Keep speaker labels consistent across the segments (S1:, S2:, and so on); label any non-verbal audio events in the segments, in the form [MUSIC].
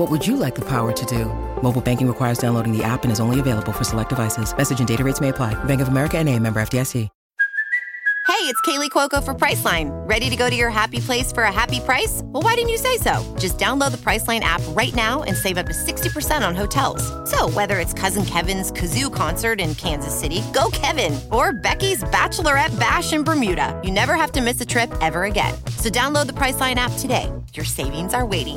S1: What would you like the power to do? Mobile banking requires downloading the app and is only available for select devices. Message and data rates may apply. Bank of America and a member FDIC.
S2: Hey, it's Kaley Cuoco for Priceline. Ready to go to your happy place for a happy price? Well, why didn't you say so? Just download the Priceline app right now and save up to 60% on hotels. So, whether it's Cousin Kevin's Kazoo concert in Kansas City, go Kevin, or Becky's Bachelorette Bash in Bermuda, you never have to miss a trip ever again. So, download the Priceline app today. Your savings are waiting.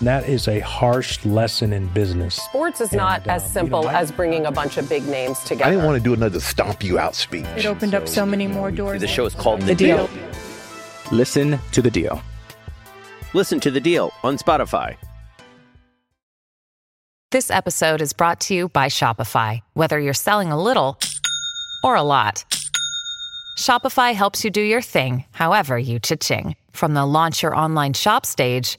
S3: That is a harsh lesson in business.
S4: Sports is not
S3: And, uh,
S4: as
S3: you
S4: simple
S3: know, I-
S4: as bringing a bunch of big names together.
S5: I didn't want to do another stomp you out speech.
S6: It opened up so many more doors.
S7: The show is called The,
S4: The Deal.
S8: Listen to The Deal.
S7: Listen to The Deal on Spotify.
S9: This episode is brought to you by Shopify. Whether you're selling a little or a lot, Shopify helps you do your thing, however you cha-ching. From the launch your online shop stage,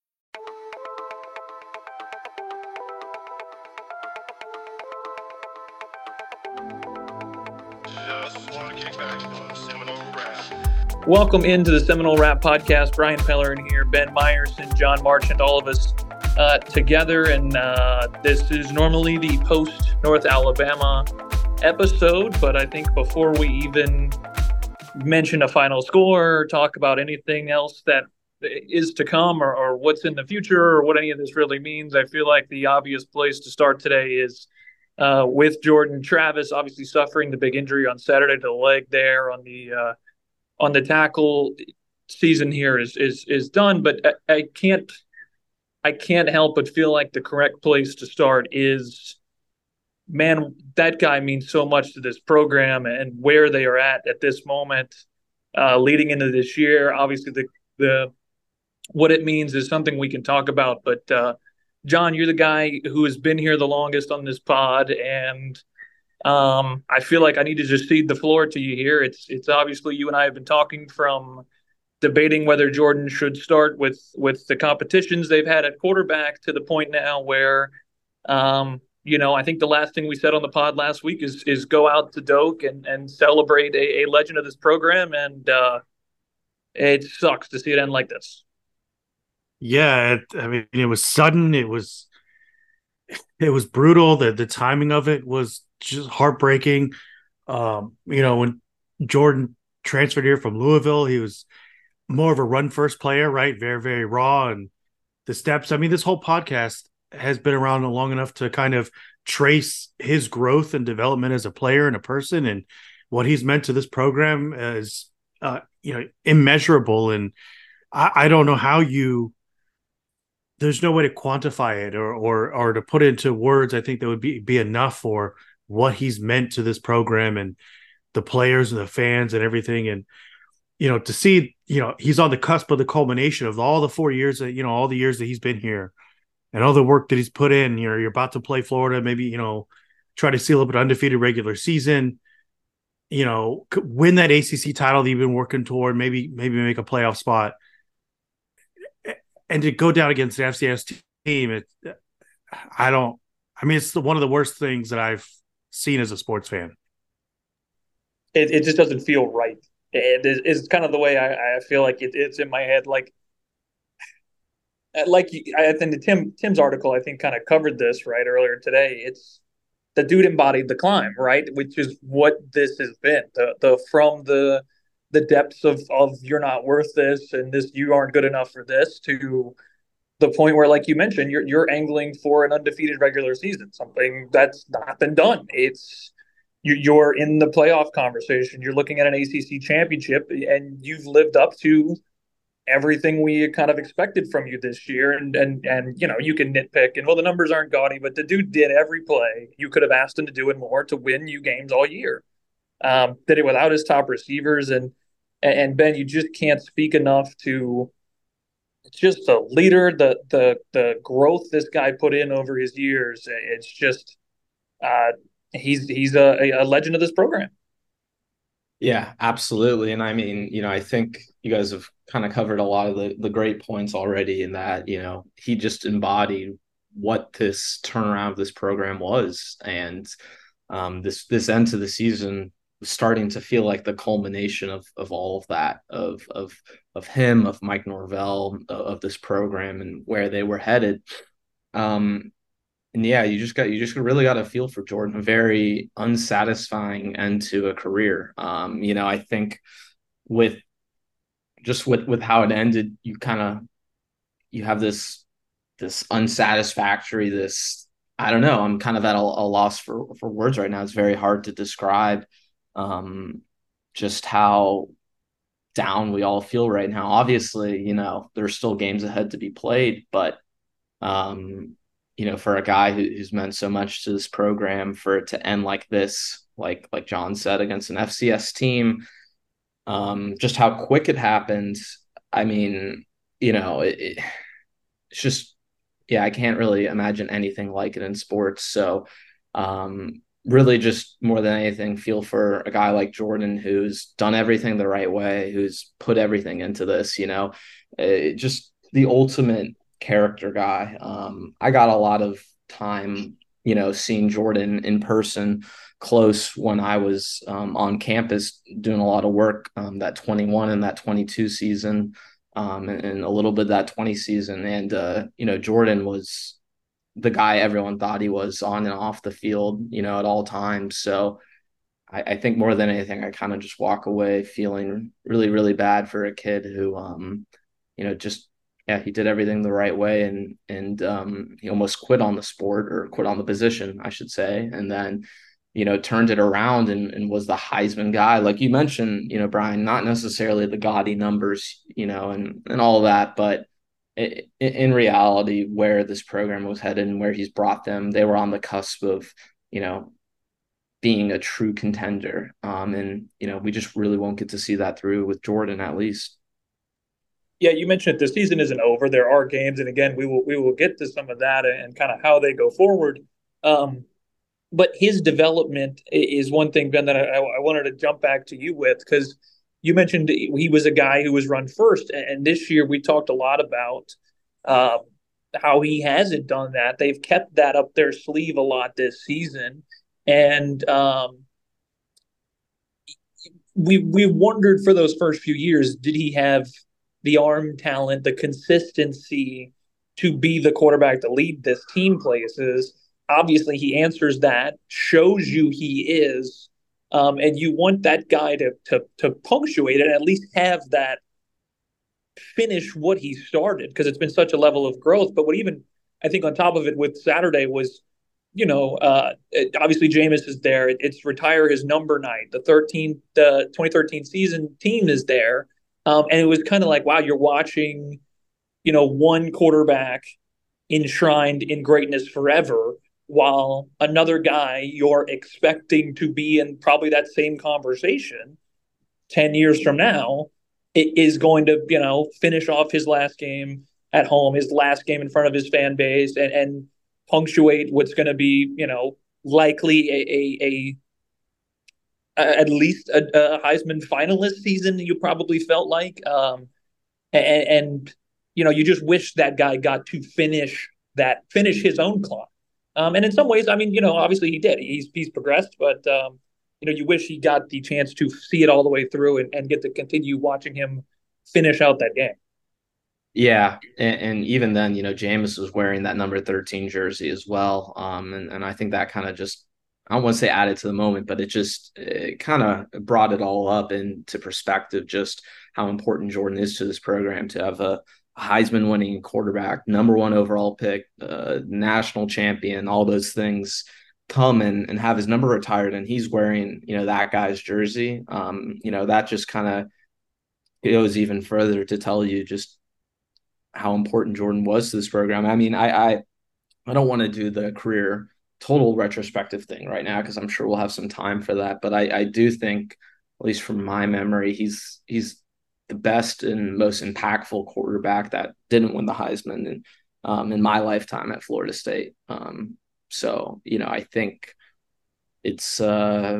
S10: Welcome into the Seminole Wrap Podcast. Brian Pellerin here, Ben Meyerson, Jon Marchant, all of us uh, together. And uh, this is normally the post North Alabama episode. But I think before we even mention a final score or talk about anything else that is to come or, or what's in the future or what any of this really means, I feel like the obvious place to start today is uh, with Jordan Travis, obviously suffering the big injury on Saturday to the leg there on the uh, on the tackle season here is is is done. But I, I can't I can't help but feel like the correct place to start is man, that guy means so much to this program and where they are at at this moment, uh, leading into this year. Obviously, the the what it means is something we can talk about. But uh, Jon, you're the guy who has been here the longest on this pod, and um, I feel like I need to just cede the floor to you here. It's it's obviously you and I have been talking from debating whether Jordan should start with with the competitions they've had at quarterback to the point now where um, you know, I think the last thing we said on the pod last week is is go out to Doak and and celebrate a, a legend of this program, and uh, it sucks to see it end like this.
S11: Yeah, it, I mean, it was sudden. It was it was brutal. The the timing of it was just heartbreaking. Um, you know, when Jordan transferred here from Louisville, he was more of a run first player, right? Very very raw and the steps. I mean, this whole podcast has been around long enough to kind of trace his growth and development as a player and a person and what he's meant to this program is uh, you know immeasurable and I, I, don't know how you there's no way to quantify it or or or to put it into words i think that would be be enough for what he's meant to this program and the players and the fans and everything and you know to see you know he's on the cusp of the culmination of all the four years that you know all the years that he's been here and all the work that he's put in. You know, you're about to play Florida, maybe you know, try to seal up an undefeated regular season. You know, win that ACC title that you've been working toward. Maybe maybe make a playoff spot, and to go down against the FCS team, it I don't. I mean, it's the, one of the worst things that I've seen as a sports fan.
S10: It, it just doesn't feel right. It is it's kind of the way I, I feel like it, it's in my head. Like like I think the Tim Tim's article I think kind of covered this right earlier today. It's the dude embodied the climb, right? Which is what this has been. The the from the the depths of of you're not worth this and this you aren't good enough for this to the point where, like you mentioned, you're you're angling for an undefeated regular season, something that's not been done. It's you, you're in the playoff conversation. You're looking at an ACC championship, and you've lived up to everything we kind of expected from you this year. And and and you know, you can nitpick and well, the numbers aren't gaudy, but the dude did every play you could have asked him to do and more to win you games all year. Um, did it without his top receivers and and Ben, you just can't speak enough to just the leader, the the the growth this guy put in over his years. It's just uh, he's he's a, a legend of this program.
S12: Yeah, absolutely. And I mean, you know, I think you guys have kind of covered a lot of the, the great points already in that, you know, he just embodied what this turnaround of this program was. And um, this this end to the season starting to feel like the culmination of of all of that, of of of him, of Mike Norvell, of, this program and where they were headed. Um, and yeah, you just got you just really got a feel for Jordan. A very unsatisfying end to a career. Um, you know, I think with just with with how it ended, you kind of you have this this unsatisfactory this I don't know. I'm kind of at a, a, loss for for words right now. It's very hard to describe um, just how down we all feel right now. Obviously, you know, there's still games ahead to be played, but um, you know, for a guy who, who's meant so much to this program, for it to end like this, like like Jon said, against an FCS team, um, just how quick it happened. I mean, you know, it, it, it's just, yeah, I can't really imagine anything like it in sports. So, um, really, just more than anything, feel for a guy like Jordan who's done everything the right way, who's put everything into this. You know, it, just the ultimate character guy. Um, I got a lot of time, you know, seeing Jordan in person close when I was um, on campus doing a lot of work um, that 21 and that 22 season um, and, and, a little bit that 20 season. And, uh, you know, Jordan was the guy everyone thought he was on and off the field, you know, at all times. So I, I think more than anything, I kind of just walk away feeling really, really bad for a kid who, um, you know, just yeah, he did everything the right way and and um, he almost quit on the sport or quit on the position, I should say, and then you know turned it around and, and was the Heisman guy, like you mentioned, you know, Brian, not necessarily the gaudy numbers, you know, and and all that, but in reality, where this program was headed and where he's brought them, they were on the cusp of you know being a true contender, um, and you know we just really won't get to see that through with Jordan at least
S10: yeah, you mentioned the season isn't over. There are games, and again, we will we will get to some of that and kind of how they go forward. Um, but his development is one thing, Ben, that I, I wanted to jump back to you with because you mentioned he was a guy who was run first, and this year we talked a lot about um, how he hasn't done that. They've kept that up their sleeve a lot this season, and um, we we wondered for those first few years, did he have the arm talent, the consistency to be the quarterback to lead this team places. Obviously, he answers that, shows you he is, um, and you want that guy to, to to punctuate it, and at least have that finish what he started because it's been such a level of growth. But what even I think on top of it with Saturday was, you know, uh, it, obviously Jameis is there. It, it's retire his number night. The 13, the 2013 season team is there. Um, and it was kind of like, wow, you're watching, you know, one quarterback enshrined in greatness forever, while another guy you're expecting to be in probably that same conversation 10 years from now is going to, you know, finish off his last game at home, his last game in front of his fan base, and, and punctuate what's going to be, you know, likely a, a, a at least a, a, Heisman finalist season. You probably felt like, um, and, and, you know, you just wish that guy got to finish that finish his own clock. Um, and in some ways, I mean, you know, obviously he did. He's he's progressed, but um, you know, you wish he got the chance to see it all the way through and, and get to continue watching him finish out that game.
S12: Yeah, and, and, even then, you know, Jameis was wearing that number thirteen jersey as well, um, and and I think that kind of just I don't want to say added to the moment, but it just it kind of brought it all up into perspective, just how important Jordan is to this program to have a Heisman winning quarterback, number one overall pick, uh, national champion, all those things come and, and have his number retired and he's wearing, you know, that guy's jersey. Um, you know, that just kind of goes even further to tell you just how important Jordan was to this program. I mean, I I, I don't want to do the career total retrospective thing right now because I'm sure we'll have some time for that. But I, I do think, at least from my memory, he's he's the best and most impactful quarterback that didn't win the Heisman in um, in my lifetime at Florida State. Um, so you know, I think it's uh,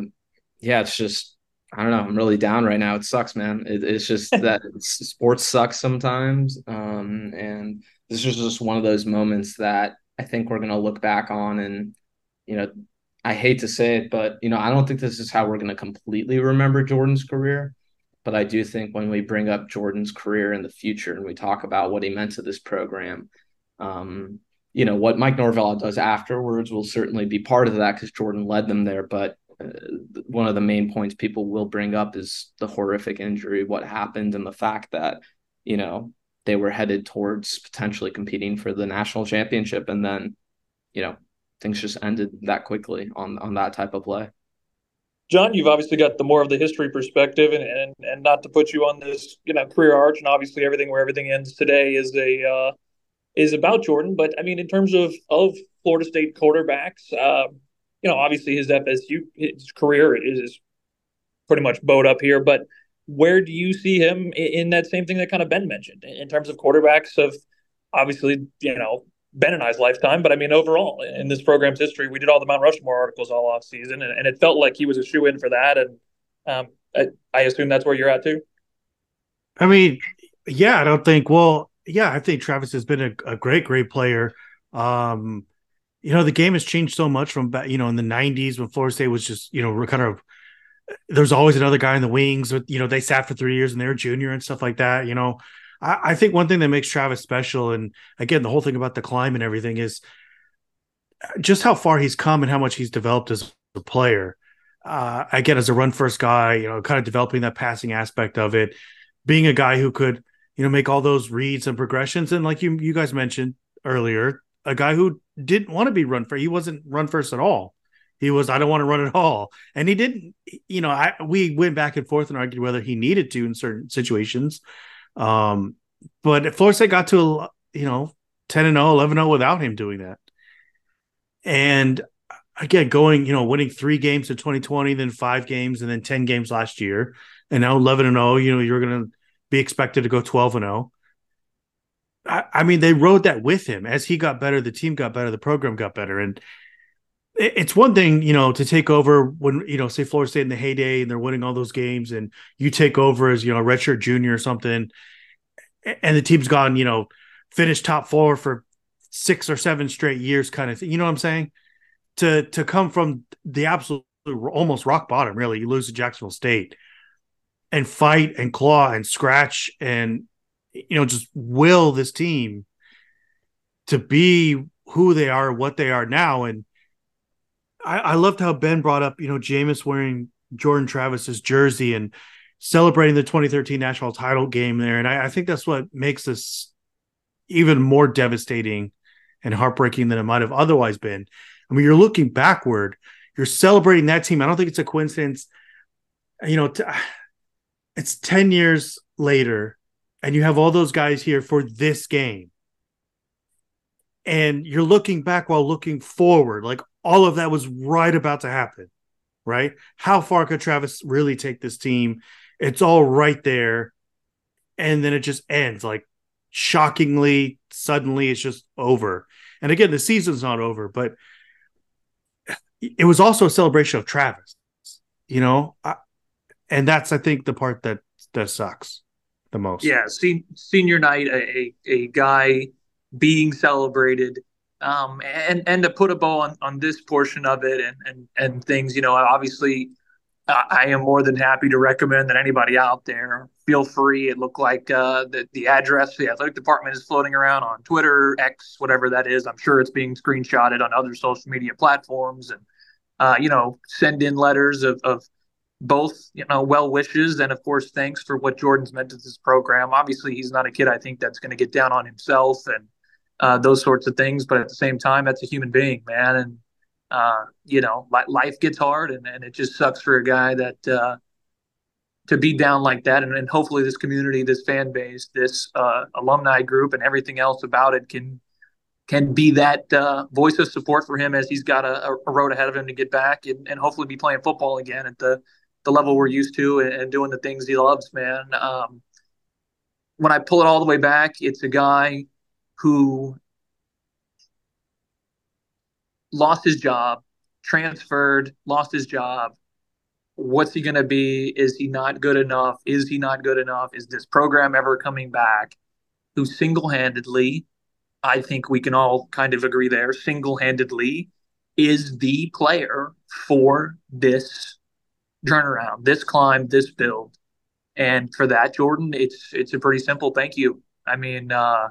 S12: yeah, it's just I don't know. I'm really down right now. It sucks, man. It, it's just [LAUGHS] that sports sucks sometimes, um, and this is just one of those moments that I think we're gonna look back on and you know, I hate to say it, but you know, I don't think this is how we're going to completely remember Jordan's career. But I do think when we bring up Jordan's career in the future and we talk about what he meant to this program, um, you know, what Mike Norvell does afterwards will certainly be part of that because Jordan led them there. But uh, one of the main points people will bring up is the horrific injury, what happened, and the fact that, you know, they were headed towards potentially competing for the national championship. And then, you know, things just ended that quickly on on that type of play.
S10: Jon, you've obviously got the more of the history perspective, and and, and not to put you on this you know career arch, and obviously everything where everything ends today is a uh, is about Jordan. But I mean, in terms of of Florida State quarterbacks, uh, you know, obviously his FSU his career is pretty much bowed up here. But where do you see him in, in that same thing that kind of Ben mentioned in terms of quarterbacks of obviously you know Ben and I's lifetime, but I mean, overall, in this program's history, we did all the Mount Rushmore articles all off season, and, and it felt like he was a shoo in for that. And um, I, I, assume that's where you're at too.
S11: I mean, yeah, I don't think. Well, yeah, I think Travis has been a, a great, great player. Um, you know, the game has changed so much from you know in the '90s when Florida State was just you know we're kind of there's always another guy in the wings. With you know they sat for three years and they were junior and stuff like that. You know, I, I think one thing that makes Travis special, and again, the whole thing about the climb and everything is just how far he's come and how much he's developed as a player. Uh, again, as a run first guy, you know, kind of developing that passing aspect of it, being a guy who could, you know, make all those reads and progressions. And like you you guys mentioned earlier, a guy who didn't want to be run first. He wasn't run first at all. He was, I don't want to run at all. And he didn't, you know, I we went back and forth and argued whether he needed to in certain situations. Um, but Florida State got to, you know, 10 and 0, 11 0 without him doing that. And again, going, you know, winning three games in 2020, then five games, and then 10 games last year. And now 11 and 0, you know, you're going to be expected to go 12 and 0. I, I mean, they rode that with him as he got better, the team got better, the program got better. And it's one thing, you know, to take over when, you know, say Florida State in the heyday and they're winning all those games and you take over as, you know, redshirt junior or something. And the team's gone, you know, finished top four for six or seven straight years, kind of thing. You know what I'm saying? To to come from the absolute almost rock bottom, really, you lose to Jacksonville State and fight and claw and scratch and you know just will this team to be who they are, what they are now. And I, I loved how Ben brought up, you know, Jameis wearing Jordan Travis's jersey and celebrating the 2013 national title game there. And I, I think that's what makes this even more devastating and heartbreaking than it might have otherwise been. I mean, you're looking backward, you're celebrating that team. I don't think it's a coincidence. You know, t- [SIGHS] it's 10 years later, and you have all those guys here for this game. And you're looking back while looking forward. Like all of that was right about to happen, right? How far could Travis really take this team? It's all right there. And then it just ends like shockingly, suddenly, it's just over. And again, the season's not over, but it was also a celebration of Travis, you know? and that's, I think, the part that that sucks the most.
S10: Yeah, se- senior night, a, a guy being celebrated um, and and to put a bow on, on this portion of it and, and and things, you know, obviously I am more than happy to recommend that anybody out there feel free. It looked like uh, the, the address, the athletic department is floating around on Twitter, X, whatever that is. I'm sure it's being screenshotted on other social media platforms and, uh, you know, send in letters of, of both, you know, well wishes and, of course, thanks for what Jordan's meant to this program. Obviously, he's not a kid I think that's going to get down on himself and uh, those sorts of things. But at the same time, that's a human being, man. And, uh, you know, life gets hard and, and it just sucks for a guy that uh, to be down like that. And, and hopefully, this community, this fan base, this uh, alumni group, and everything else about it can can be that uh, voice of support for him as he's got a, a, road ahead of him to get back and, and hopefully be playing football again at the the level we're used to and, and doing the things he loves, man. Um, when I pull it all the way back, it's a guy who lost his job, transferred, lost his job. What's he going to be? Is he not good enough? Is he not good enough? Is this program ever coming back? Who single handedly, I think we can all kind of agree there, single handedly is the player for this turnaround, this climb, this build. And for that, Jordan, it's it's a pretty simple thank you. I mean, uh,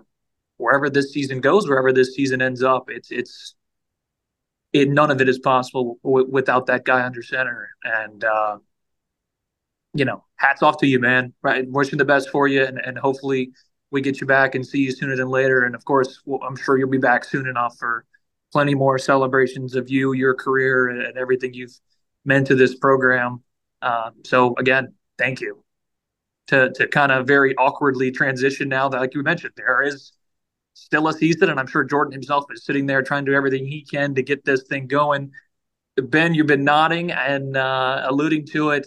S10: wherever this season goes, wherever this season ends up, it's it's it, none of it is possible w- without that guy under center. And, uh, you know, hats off to you, man. Right. Wishing the best for you. And, and hopefully we get you back and see you sooner than later. And of course, well, I'm sure you'll be back soon enough for plenty more celebrations of you, your career, and, everything you've meant to this program. Uh, so again, thank you. To, to kind of very awkwardly transition now that, like you mentioned, there is still a season, and I'm sure Jordan himself is sitting there trying to do everything he can to get this thing going. Ben, you've been nodding and uh, alluding to it.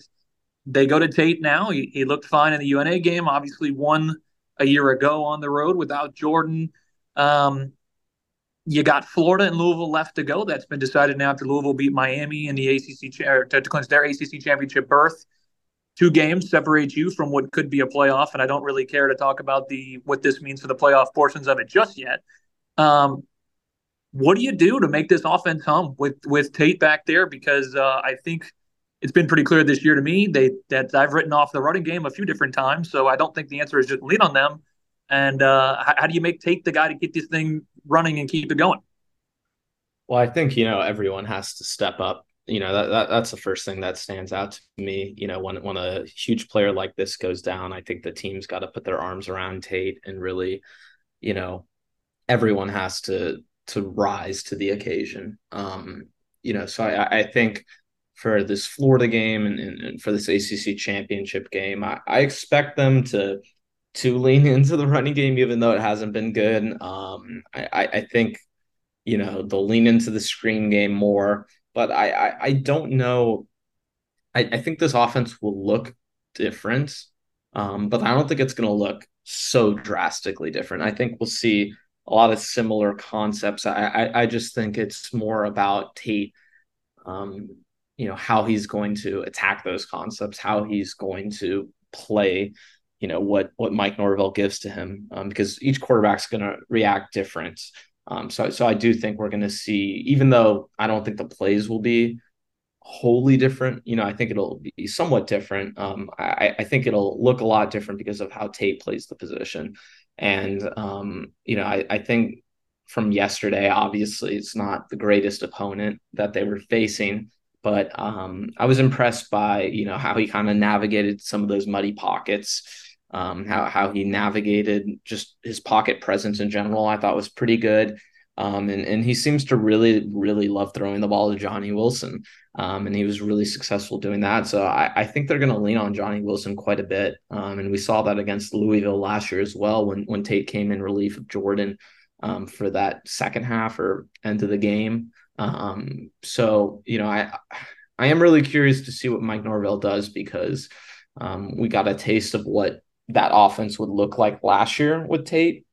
S10: They go to Tate now. He, he, looked fine in the UNA game. Obviously, won a year ago on the road without Jordan. Um, you got Florida and Louisville left to go. That's been decided now after Louisville beat Miami in the ACC cha- to clinch their ACC championship berth two games separate you from what could be a playoff, and I don't really care to talk about the what this means for the playoff portions of it just yet. Um, what do you do to make this offense hum with with Tate back there? Because uh, I think it's been pretty clear this year to me they that I've written off the running game a few different times, so I don't think the answer is just lean on them. And uh, how, how do you make Tate the guy to get this thing running and keep it going?
S12: Well, I think you know everyone has to step up you know that, that that's the first thing that stands out to me. You know, when when a huge player like this goes down, I think the team's got to put their arms around Tate and really, you know, everyone has to to rise to the occasion. Um, you know, so I, I think for this Florida game and, and, and for this ACC championship game, I, I expect them to to lean [LAUGHS] into the running game, even though it hasn't been good. Um, I, I think, you know, they'll lean into the screen game more, but I, I, I don't know. I, I think this offense will look different, um, but I don't think it's going to look so drastically different. I think we'll see a lot of similar concepts. I, I, I just think it's more about Tate, um, you know, how he's going to attack those concepts, how he's going to play you know what what Mike Norvell gives to him um, because each quarterback's going to react different. Um, so so I do think we're going to see, even though I don't think the plays will be wholly different. You know, I think it'll be somewhat different. Um, I, I think it'll look a lot different because of how Tate plays the position. And um, you know, I, I think from yesterday, obviously, it's not the greatest opponent that they were facing but um, I was impressed by you know how he kind of navigated some of those muddy pockets um, how how he navigated just his pocket presence in general. I thought was pretty good. Um, and and he seems to really really love throwing the ball to Johnny Wilson. Um, and he was really successful doing that. So I, I think they're going to lean on Johnny Wilson quite a bit. Um, and we saw that against Louisville last year as well when when Tate came in relief of Jordan um, for that second half or end of the game. Um, so you know I I am really curious to see what Mike Norvell does because um, we got a taste of what that offense would look like last year with Tate.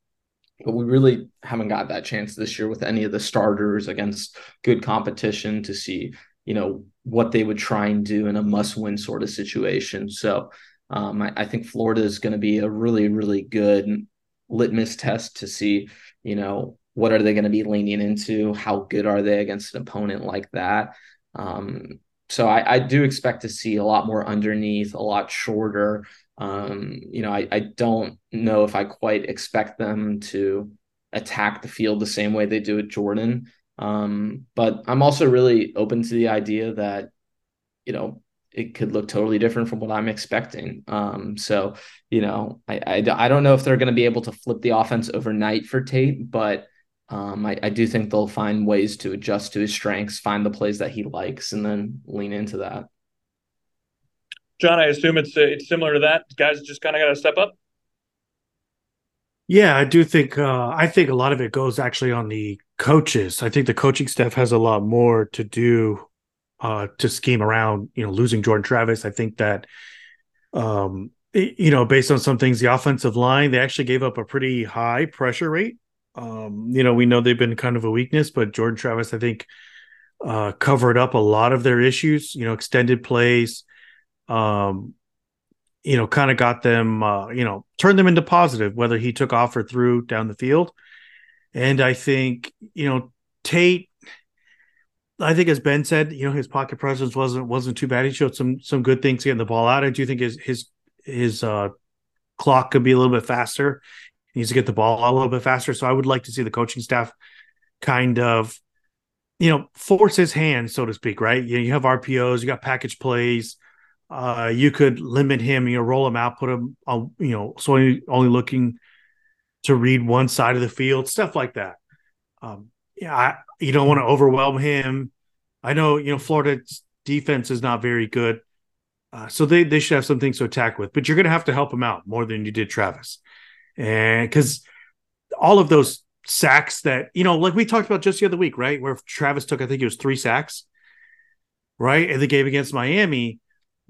S12: But we really haven't got that chance this year with any of the starters against good competition to see, you know, what they would try and do in a must-win sort of situation. So um, I, I think Florida is going to be a really, really good litmus test to see, you know, what are they going to be leaning into? How good are they against an opponent like that? Um, so I, I, do expect to see a lot more underneath, a lot shorter, um, you know, I, I don't know if I quite expect them to attack the field the same way they do at Jordan. Um, but I'm also really open to the idea that, you know, it could look totally different from what I'm expecting. Um, so, you know, I, I, I don't know if they're going to be able to flip the offense overnight for Tate, but um, I, I do think they'll find ways to adjust to his strengths, find the plays that he likes, and then lean into that.
S10: Jon, I assume it's uh, it's similar to that. Guys just kind of got to step up.
S11: Yeah, I do think uh, I think a lot of it goes actually on the coaches. I think the coaching staff has a lot more to do uh, to scheme around, you know, losing Jordan Travis. I think that um, it, you know, based on some things, the offensive line, they actually gave up a pretty high pressure rate. Um, you know, we know they've been kind of a weakness, but Jordan Travis, I think, uh, covered up a lot of their issues, you know, extended plays, um, you know, kind of got them, uh, you know, turned them into positive, whether he took off or threw down the field. And I think, you know, Tate, I think as Ben said, you know, his pocket presence wasn't wasn't too bad. He showed some some good things getting the ball out. I do think his his his uh, clock could be a little bit faster. He needs to get the ball a little bit faster. So I would like to see the coaching staff kind of, you know, force his hand, so to speak. Right? You, know, you have RPOs, you got package plays uh, you could limit him, you know, roll him out, put him, on, you know, so only, only looking to read one side of the field, stuff like that. Um, yeah, I, you don't want to overwhelm him. I know, you know, Florida's defense is not very good. Uh, so they, they should have some things to attack with, but you're going to have to help him out more than you did Travis. And because all of those sacks that, you know, like we talked about just the other week, right? Where Travis took, I think it was three sacks, right? In the game against Miami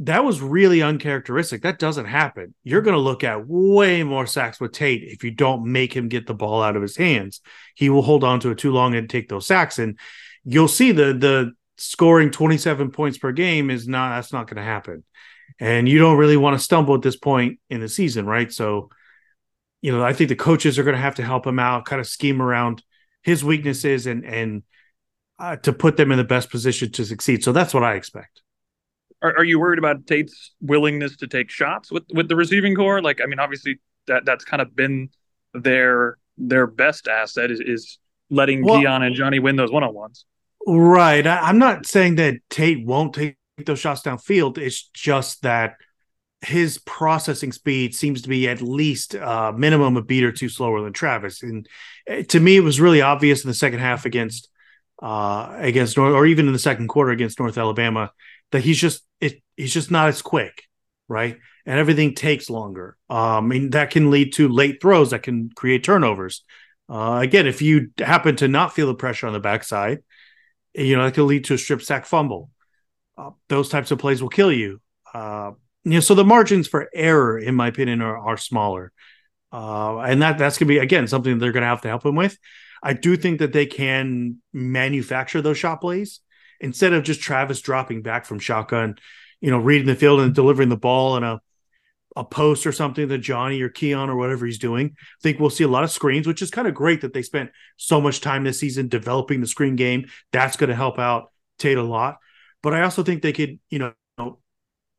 S11: that was really uncharacteristic. That doesn't happen. You're going to look at way more sacks with Tate if you don't make him get the ball out of his hands. He will hold on to it too long and take those sacks, and you'll see the the scoring 27 points per game is not that's not going to happen. And you don't really want to stumble at this point in the season, right? So, you know, I think the coaches are going to have to help him out, kind of scheme around his weaknesses and and uh, to put them in the best position to succeed. So that's what I expect.
S10: Are, are you worried about Tate's willingness to take shots with with the receiving corps? Like, I mean, obviously that that's kind of been their their best asset is, is letting well, Deion and Johnny win those one on ones.
S11: Right. I, I'm not saying that Tate won't take those shots downfield. It's just that his processing speed seems to be at least uh, minimum a beat or two slower than Travis. And eh, to me, it was really obvious in the second half against uh, against North, or even in the second quarter against North Alabama, that he's just it, he's just not as quick, right? And everything takes longer. Um, mean, that can lead to late throws that can create turnovers. Uh, again, if you happen to not feel the pressure on the backside, you know that can lead to a strip sack fumble. Uh, those types of plays will kill you. Uh, you know, so the margins for error, in my opinion, are, are smaller, uh, and that that's gonna be again something they're gonna have to help him with. I do think that they can manufacture those shot plays instead of just Travis dropping back from shotgun, you know, reading the field and delivering the ball in a a post or something that Johnny or Keon or whatever he's doing. I think we'll see a lot of screens, which is kind of great that they spent so much time this season developing the screen game. That's going to help out Tate a lot. But I also think they could, you know,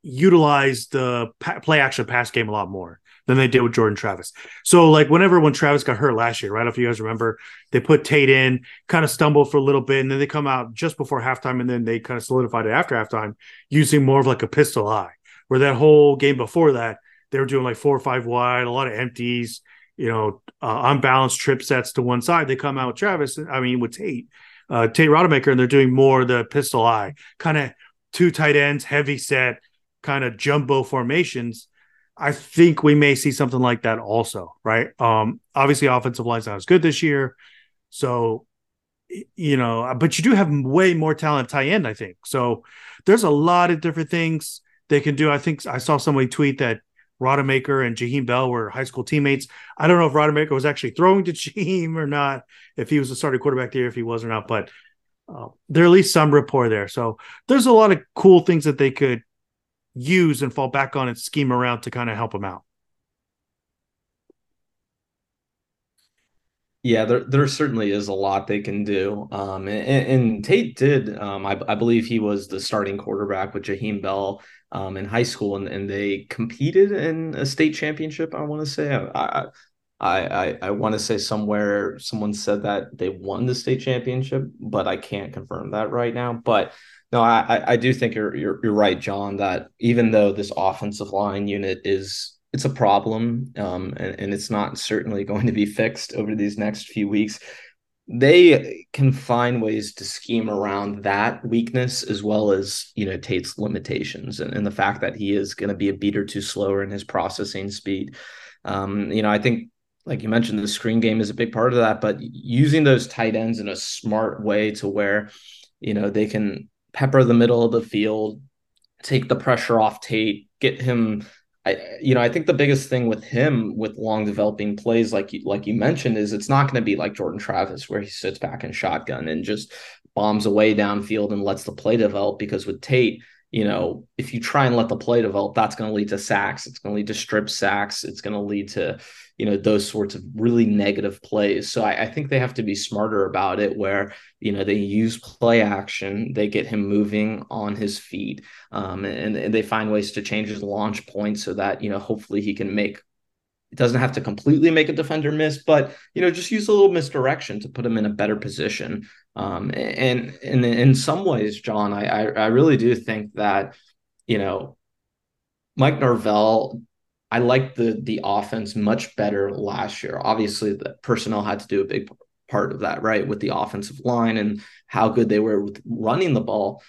S11: utilize the play action pass game a lot more than they did with Jordan Travis. So like whenever when Travis got hurt last year, right? If you guys remember, they put Tate in, kind of stumbled for a little bit, and then they come out just before halftime, and then they kind of solidified it after halftime using more of like a pistol I. Where that whole game before that, they were doing like four or five wide, a lot of empties, you know, uh, unbalanced trip sets to one side. They come out with Travis, I mean with Tate, uh, Tate Rodemaker, and they're doing more the pistol I, kind of two tight ends, heavy set, kind of jumbo formations I think we may see something like that also, right? Um, obviously, offensive line's not as good this year, so you know, but you do have way more talent tie end, I think. So there's a lot of different things they can do. I think I saw somebody tweet that Rodemaker and Jaheim Bell were high school teammates. I don't know if Rodemaker was actually throwing to [LAUGHS] Jaheim or not, if he was a starting quarterback there, if he was or not, but uh, there at least some rapport there. So there's a lot of cool things that they could use and fall back on and scheme around to kind of help them out.
S12: Yeah, there there certainly is a lot they can do. Um, and, and Tate did. Um, I, I believe he was the starting quarterback with Jaheim Bell um, in high school, and, and they competed in a state championship. I want to say. I I I, I want to say somewhere someone said that they won the state championship, but I can't confirm that right now. But no, I I do think you're you're you're right, Jon. That even though this offensive line unit is it's a problem, um, and, and it's not certainly [LAUGHS] going to be fixed over these next few weeks. They can find ways to scheme around that weakness as well as you know Tate's limitations and, and the fact that he is going to be a beat or two slower in his processing speed. Um, you know, I think like you mentioned, the screen game is a big part of that, but using those tight ends in a smart way to where you know they can pepper the middle of the field, take the pressure off Tate, get him. I, you know, I think the biggest thing with him with long developing plays, like you, like you mentioned, is it's not going to be like Jordan Travis where he sits back in shotgun and just bombs away downfield and lets the play develop. Because with Tate, you know, if you try and let the play develop, that's going to lead to sacks. It's going to lead to strip sacks. It's going to lead to, you know, those sorts of really negative plays. So I, I, think they have to be smarter about it where, you know, they use play action, they get him moving on his feet, um, and, and they find ways to change his launch point so that, you know, hopefully he can make it doesn't have to completely make a defender miss, but you know, just use a little misdirection to put him in a better position. Um, and, and in some ways, Jon, I, I, really do think that you know Mike Norvell. I liked the the offense much better last year. Obviously, the personnel had to do a big part of that, right, with the offensive line and how good they were with running the ball.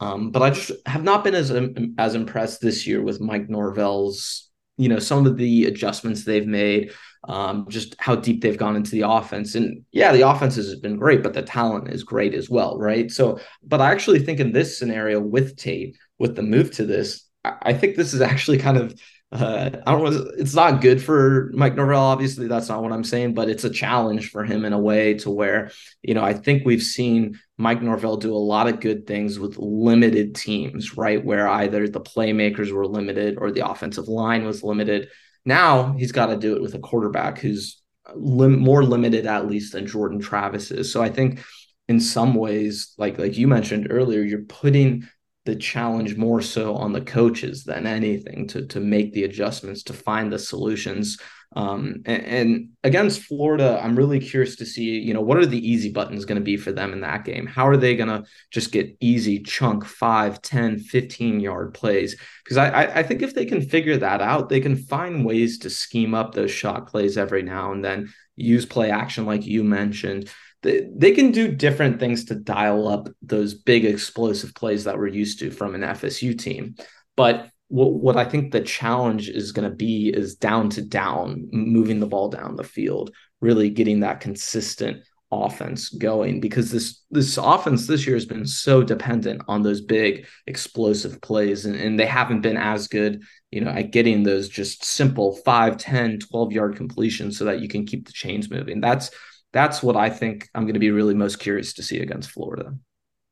S12: Um, but I just have not been as as impressed this year with Mike Norvell's you know some of the adjustments they've made um, just how deep they've gone into the offense and yeah the offense has been great but the talent is great as well right so but i actually think in this scenario with tate with the move to this i, think this is [LAUGHS] actually kind of uh, I don't know. It's not good for Mike Norvell. Obviously, that's not what I'm saying, but it's a challenge for him in a way to where, you know, I think we've seen Mike Norvell do a lot of good things with limited teams, right? Where either the playmakers were limited or the offensive line was limited. Now he's got to do it with a quarterback who's lim- more limited, at least, than Jordan Travis is. So I think in some ways, like like you mentioned earlier, you're putting the challenge more so on the coaches than anything to to make the adjustments to find the solutions Um, and, and, against Florida, I'm really curious to see, you know, what are the easy buttons going to be for them in that game? How are they going to just get easy chunk 5, 10, 15 yard plays? Because I, I think if they can figure that out, they can find ways to scheme up those shot plays every now and then, use play action like you mentioned. They, they can do different things to dial up those big explosive plays that we're used to from an FSU team. But what, what I think the challenge is going to be is down to down, moving the ball down the field, really getting that consistent offense going because this this offense this year has been so dependent on those big explosive plays and, and they haven't been as good you know at getting those just simple 5 10 12 yard completions so that you can keep the chains moving. That's that's what i think i'm going to be really most curious to see against florida.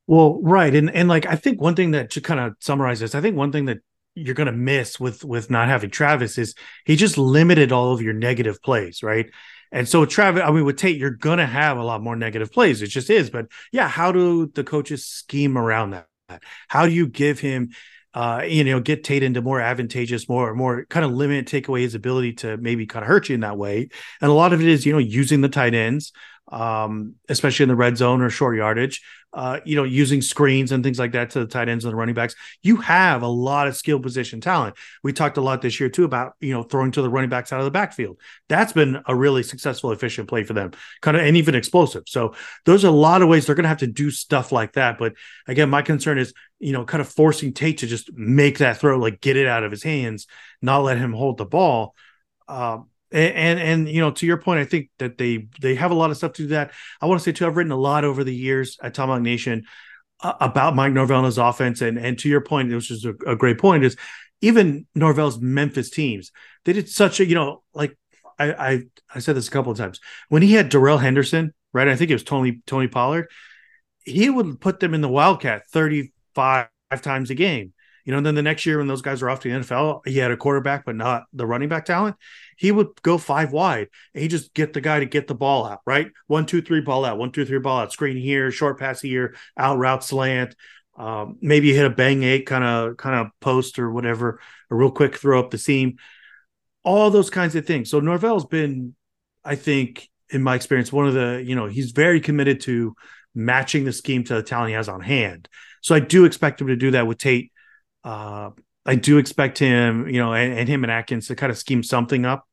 S11: Well right and and like i think one thing that to kind of summarize this i think one thing that you're going to miss with with not having Travis is he just limited all of your negative plays, right? And so Travis, I mean, with Tate, you're going to have a lot more negative plays. It just is. But yeah, how do the coaches scheme around that? How do you give him, uh, you know, get Tate into more advantageous, more more kind of limit, take away his ability to maybe kind of hurt you in that way? And a lot of it is, you know, using the tight ends, um, especially in the red zone or short yardage uh, you know, using screens and things like that to the tight ends and the running backs. You have a lot of skill position talent. We talked a lot this year too about you know throwing to the running backs out of the backfield. That's been a really successful, efficient play for them, kind of and even explosive. So there's a lot of ways they're going to have to do stuff like that. But again, my concern is you know kind of forcing Tate to just make that throw, like get it out of his hands, not let him hold the ball. Um, and, and, you know to your point i think that they they have a lot of stuff to do that. I want to say too i've written a lot over the years at tomahawk nation uh, about mike norvell's offense. And and to your point which is a, a great point is even norvell's memphis teams they did such a you know like i i, I said this a couple of times. When he had darrell henderson right i think it was tony tony pollard he would put them in the wildcat 35 times a game you know, then the next year when those guys were off to the NFL, he had a quarterback, but not the running back talent he would go five wide and he just get the guy to get the ball out, right? One, two, three, ball out, one, two, three, ball out, screen here, short pass here, out route slant. Um, maybe you hit a bang eight kind of kind of post or whatever, a real quick throw up the seam, all those kinds of things. So Norvell's been, I think, in my experience, one of the, you know, he's very committed to matching the scheme to the talent he has on hand. So I do expect him to do that with Tate. Uh, I do expect him, you know, and, and, him and Atkins to kind of scheme something up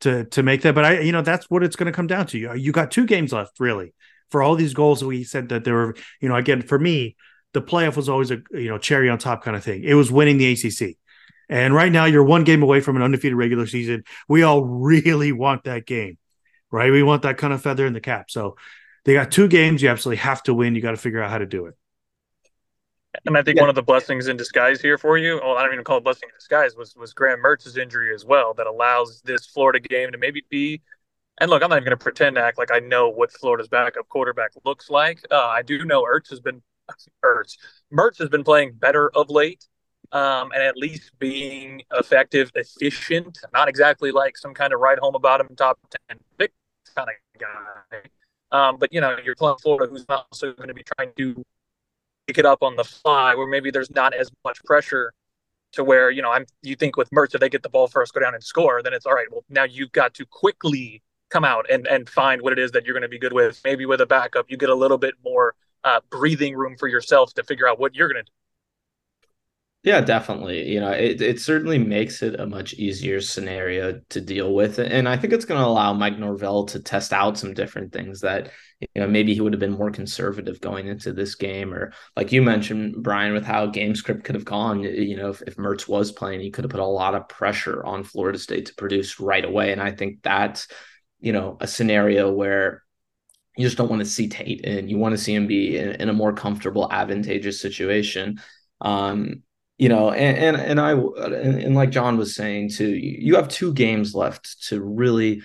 S11: to to make that. But I, you know, that's what it's going to come down to. You you got two games left, really, for all these goals. We said that there were, you know, again for me, the playoff was always a you know cherry on top kind of thing. It was winning the ACC, and right now you're one game away from an undefeated regular season. We all really want that game, right? We want that kind of feather in the cap. So they got two games. You absolutely have to win. You got to figure out how to do it.
S10: And I think yeah. one of the blessings in disguise here for you, well, I don't even call it blessing in disguise, was was Graham Mertz's injury as well that allows this Florida game to maybe be. And look, I'm not even going to pretend to act like I know what Florida's backup quarterback looks like. Uh, I do know Ertz has been [LAUGHS] Ertz Mertz has been playing better of late, um, and at least being effective, efficient. Not exactly like some kind of write home about him top ten pick kind of guy. Um, but you know, you're playing Florida, who's not also going to be trying to pick it up on the fly where maybe there's not as much pressure to where you know I'm you think with Mertz if they get the ball first go down and score then it's all right well now you've got to quickly come out and and find what it is that you're going to be good with. Maybe with a backup you get a little bit more uh, breathing room for yourself to figure out what you're going to do
S12: yeah, definitely. You know, it, it certainly makes it a much easier scenario to deal with. And I think it's going to allow Mike Norvell to test out some different things that, you know, maybe he would have been more conservative going into this game. Or like you mentioned, Brian, with how game script could have gone, you know, if, if Mertz was playing, he could have put a lot of pressure on Florida State to produce right away. And I think that's, you know, a scenario where you just don't want to see Tate and you want to see him be in, in a more comfortable, advantageous situation. Um, you know, and and, and I and, and like Jon was saying too, you have two games left to really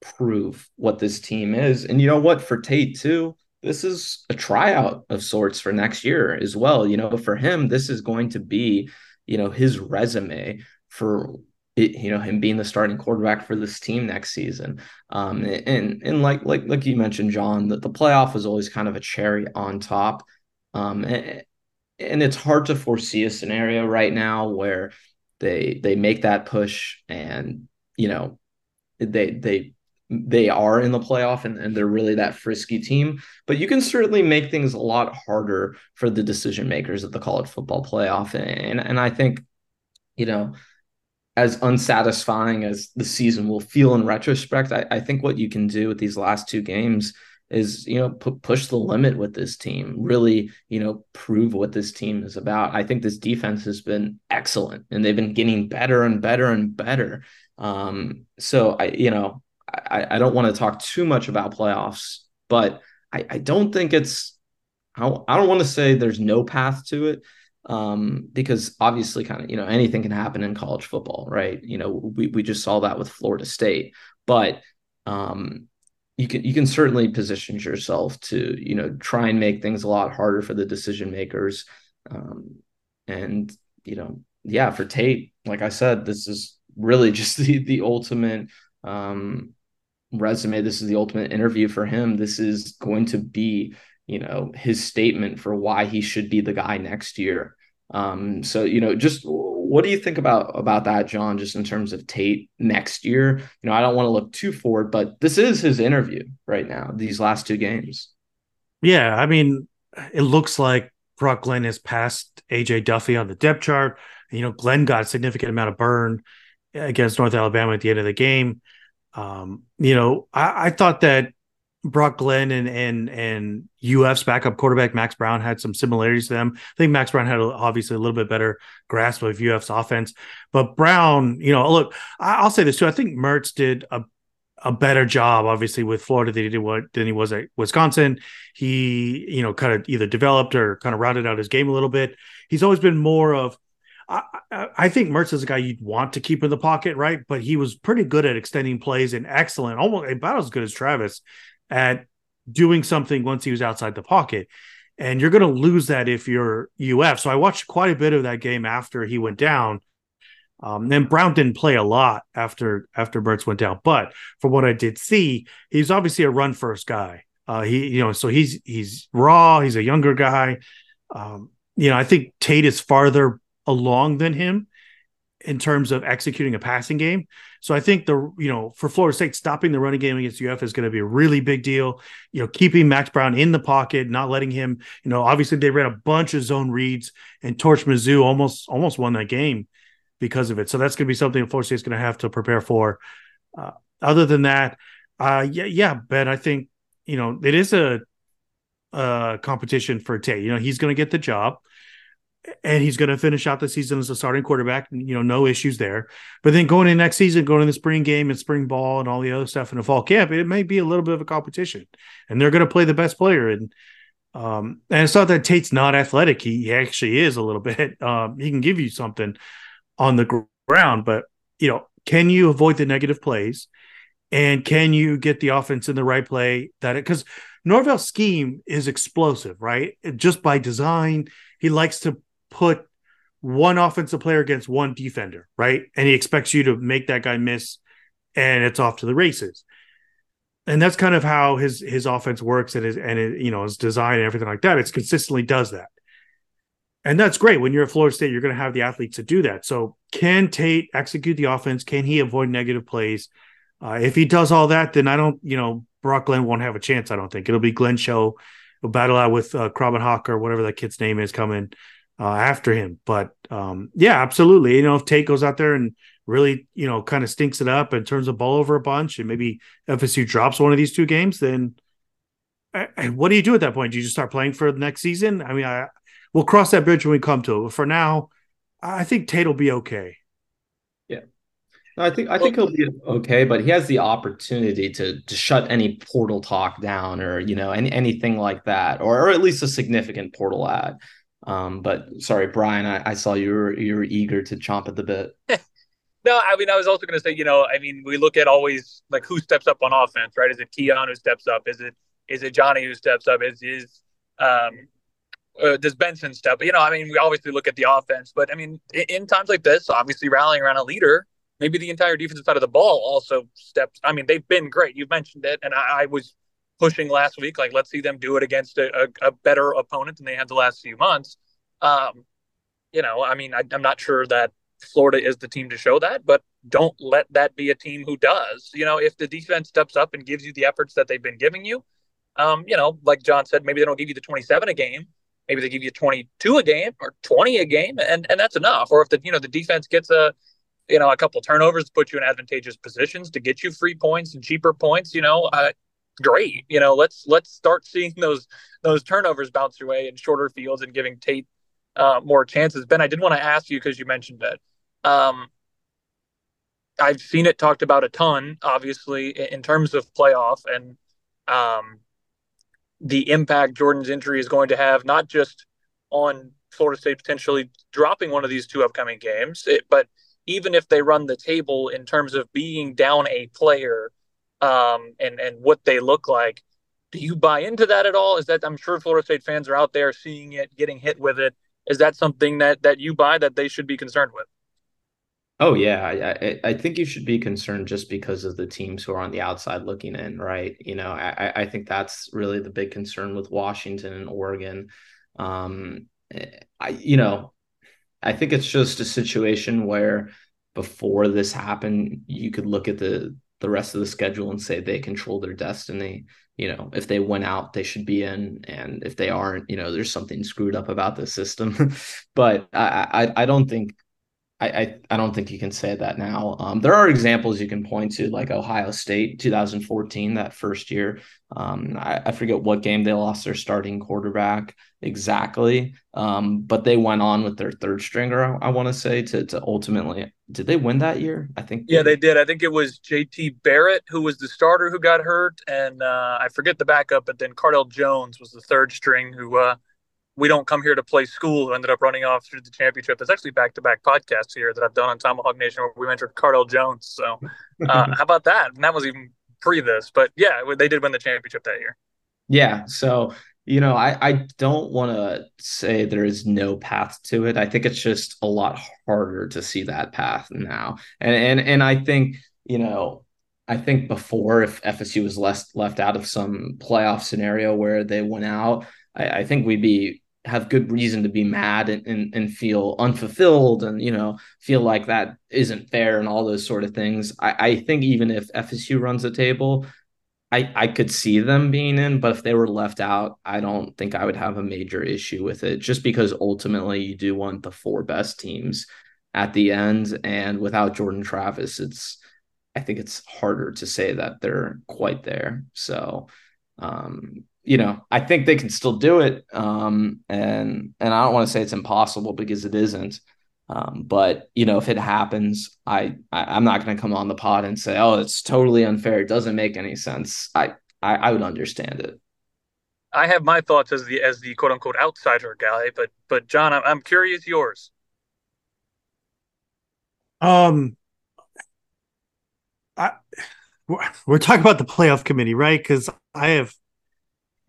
S12: prove what this team is. And you know what, for Tate too, this is a tryout of sorts for next year as well. You know, for him, this is going to be, you know, his resume for it, you know, him being the starting quarterback for this team next season. Um, and and like like like you mentioned, Jon, that the playoff was always kind of a cherry on top. Um, and, and it's hard to foresee a scenario right now where they they make that push and you know they they they are in the playoff and, and they're really that frisky team. But you can certainly make things a lot harder for the decision makers at the college football playoff. And and I think, you know, as unsatisfying as the season will feel in retrospect, I, I think what you can do with these last two games is you know pu- push the limit with this team really you know prove what this team is about i think this defense has been excellent and they've been getting better and better and better um so i you know I, I don't want to talk too much about playoffs, but I, I don't think it's I don't, I don't want to say there's no path to it um, because obviously kind of you know anything can happen in college football, right? You know we we just saw that with Florida State, but um, you can you can certainly position yourself to you know try and make things a lot harder for the decision makers, um, and you know yeah for Tate, like I said, this is really [LAUGHS] just the the ultimate um, resume. This is the ultimate interview for him. This is going to be, you know, his statement for why he should be the guy next year. Um, so you know, just what do you think about about that, Jon? Just in terms of Tate next year, you know, I don't want to look too forward, but this is his interview right now. These last two games.
S11: Yeah, I mean, it looks like Brock Glenn has passed AJ Duffy on the depth chart. You know, Glenn got a significant amount of burn against North Alabama at the end of the game. Um, you know, I, I, thought that Brock Glenn and and and UF's backup quarterback Max Brown had some similarities to them. I think Max Brown had obviously a little bit better grasp of UF's offense, but Brown, you know, look, I, will say this too. I think Mertz did a a better job, obviously, with Florida than he did what than he was at Wisconsin. He, you know, kind of either developed or kind of routed out his game a little bit. He's always been more of I, I think Mertz is a guy you'd want to keep in the pocket, right? But he was pretty good at extending plays and excellent, almost about as good as Travis at doing something once he was outside the pocket. And you're going to lose that if you're UF. So I watched quite a bit of that game after he went down. Um, then Brown didn't play a lot after after Mertz went down, but from what I did see, he's obviously a run first guy. Uh, he, you know, so he's he's raw. He's a younger guy. Um, you know, I think Tate is farther along than him in terms of executing a passing game. So I think the you know for Florida State stopping the running game against UF is going to be a really big deal. You know, keeping Max Brown in the pocket, not letting him. You know, obviously they ran a bunch of zone reads and Torch Mizzou almost almost won that game because of it. So that's going to be something Florida State's going to have to prepare for. Uh, other than that, uh, yeah, yeah, Ben, I think you know it is a, a competition for Tate. You know, he's going to get the job and he's going to finish out the season as a starting quarterback. You know, no issues there. But then going in next season, going to the spring game and spring ball and all the other stuff in the fall camp, it may be a little bit of a competition, and they're going to play the best player. And um, and it's not that Tate's not athletic; he, he actually is a little [LAUGHS] bit. Um, he can give you something on the ground, but you know, can you avoid the negative plays? And can you get the offense in the right play that because Norvell's scheme is explosive, right? Just by design, he likes to put one offensive player against one defender, right? And he expects you to make that guy miss and it's off to the races. And that's kind of how his his offense works and his and it, you know his design and everything like that. It's consistently does that. And that's great. When you're at Florida State, you're going to have the athletes to do that. So, can Tate execute the offense? Can he avoid negative plays? Uh, if he does all that, then I don't, you know, Brock Glenn won't have a chance. I don't think it'll be Glenn Show, battle out with uh, or whatever that kid's name is coming uh, after him. But um, yeah, absolutely. You know, if Tate goes out there and really, you know, kind of stinks it up and turns the ball over a bunch, and maybe FSU drops one of these two games, then what do you do at that point? Do you just start playing for the next season? I mean, I we'll cross that bridge when we come to it. But for now, I think Tate will be okay.
S12: Yeah. I think I think he'll be okay, but he has the opportunity to to shut any portal talk down or you know any anything like that, or, or at least a significant portal ad. Um, but sorry, Brian, I, I saw you were you were eager to chomp at the bit. [LAUGHS]
S10: no, I mean I was also going to say, you know, I mean we look at always like who steps up on offense, right? Is it Keon who steps up? Is it is it Johnny who steps up? Is is um, uh, does Benson step? You know, I mean we obviously look at the offense, but I mean in, in times like this, obviously rallying around a leader, maybe the entire defensive side of the ball also steps. I mean they've been great. You've mentioned it, and I, I was pushing last week. Like, let's see them do it against a, a, a better opponent than they had the last few months. Um, you know, I mean, I, am not sure that Florida is the team to show that, but don't let that be a team who does. You know, if the defense steps up and gives you the efforts that they've been giving you, um, you know, like Jon said, maybe they don't give you the 27 a game, maybe they give you 22 a game or 20 a game, and and that's enough. Or if the you know the defense gets a you know a couple turnovers to put you in advantageous positions to get you free points and cheaper points, you know, uh, great. You know, let's let's start seeing those those turnovers bounce away in shorter fields and giving Tate uh, more chances. Ben, I did want to ask you because you mentioned it. Um, I've seen it talked about a ton, obviously, in terms of playoff and um, the impact Jordan's injury is going to have, not just on Florida State potentially dropping one of these two upcoming games, it, but even if they run the table in terms of being down a player um, and and what they look like, do you buy into that at all? Is that I'm sure Florida State fans are out there seeing it, getting hit with it. Is that something that that you buy that they should be concerned with?
S12: Oh yeah, I, I think you should be concerned just because of the teams who are on the outside looking in, right? You know, I, I think that's really the big concern with Washington and Oregon. Um, I you know, I think it's just a situation where before this happened, you could look at the the rest of the schedule and say they control their destiny. You know, if they went out, they should be in, and if they aren't, you know, there's something screwed up about the system. [LAUGHS] but I, I I don't think I, I, I don't think you can say that now. Um, there are examples you can point to, like Ohio State 2014, that first year. Um, I, I, forget what game they lost their starting quarterback exactly, um, but they went on with their third stringer. I, I want to say to to ultimately did they win that year? I think.
S10: Yeah, they did. I think it was J.T. Barrett who was the starter who got hurt, and uh, I forget the backup, but then Cardale Jones was the third string who. Uh, we don't come here to play school who ended up running off through the championship. There's actually back to back podcasts here that I've done on Tomahawk Nation where we mentioned Cardale Jones. So uh, [LAUGHS] how about that? And that was even pre this, but yeah, they did win the championship that year.
S12: Yeah. So, you know, I, I don't want to say there is no path to it. I think it's just a lot harder to see that path now. And and and I think, you know, I think before if FSU was less left out of some playoff scenario where they went out, I, I think we'd be have good reason to be mad and, and, and feel unfulfilled and you know feel like that isn't fair and all those sort of things I, I think even if fsu runs the table I, I could see them being in, but if they were left out, I don't think I would have a major issue with it just because ultimately you do want the four best teams at the end. And without Jordan Travis, it's I think it's harder to say that they're quite there. So um, you know, I think they can still do it. Um, and and I don't want to say it's impossible because it isn't. Um, but you know, if it happens, I, I am not going to come on the pod and say, "Oh, it's totally unfair. It doesn't make any sense." I I, I would understand it.
S10: I have my thoughts as the as the quote unquote outsider guy, but but John, I'm, I'm curious yours.
S11: Um, I we're talking about the playoff committee, right? Because I have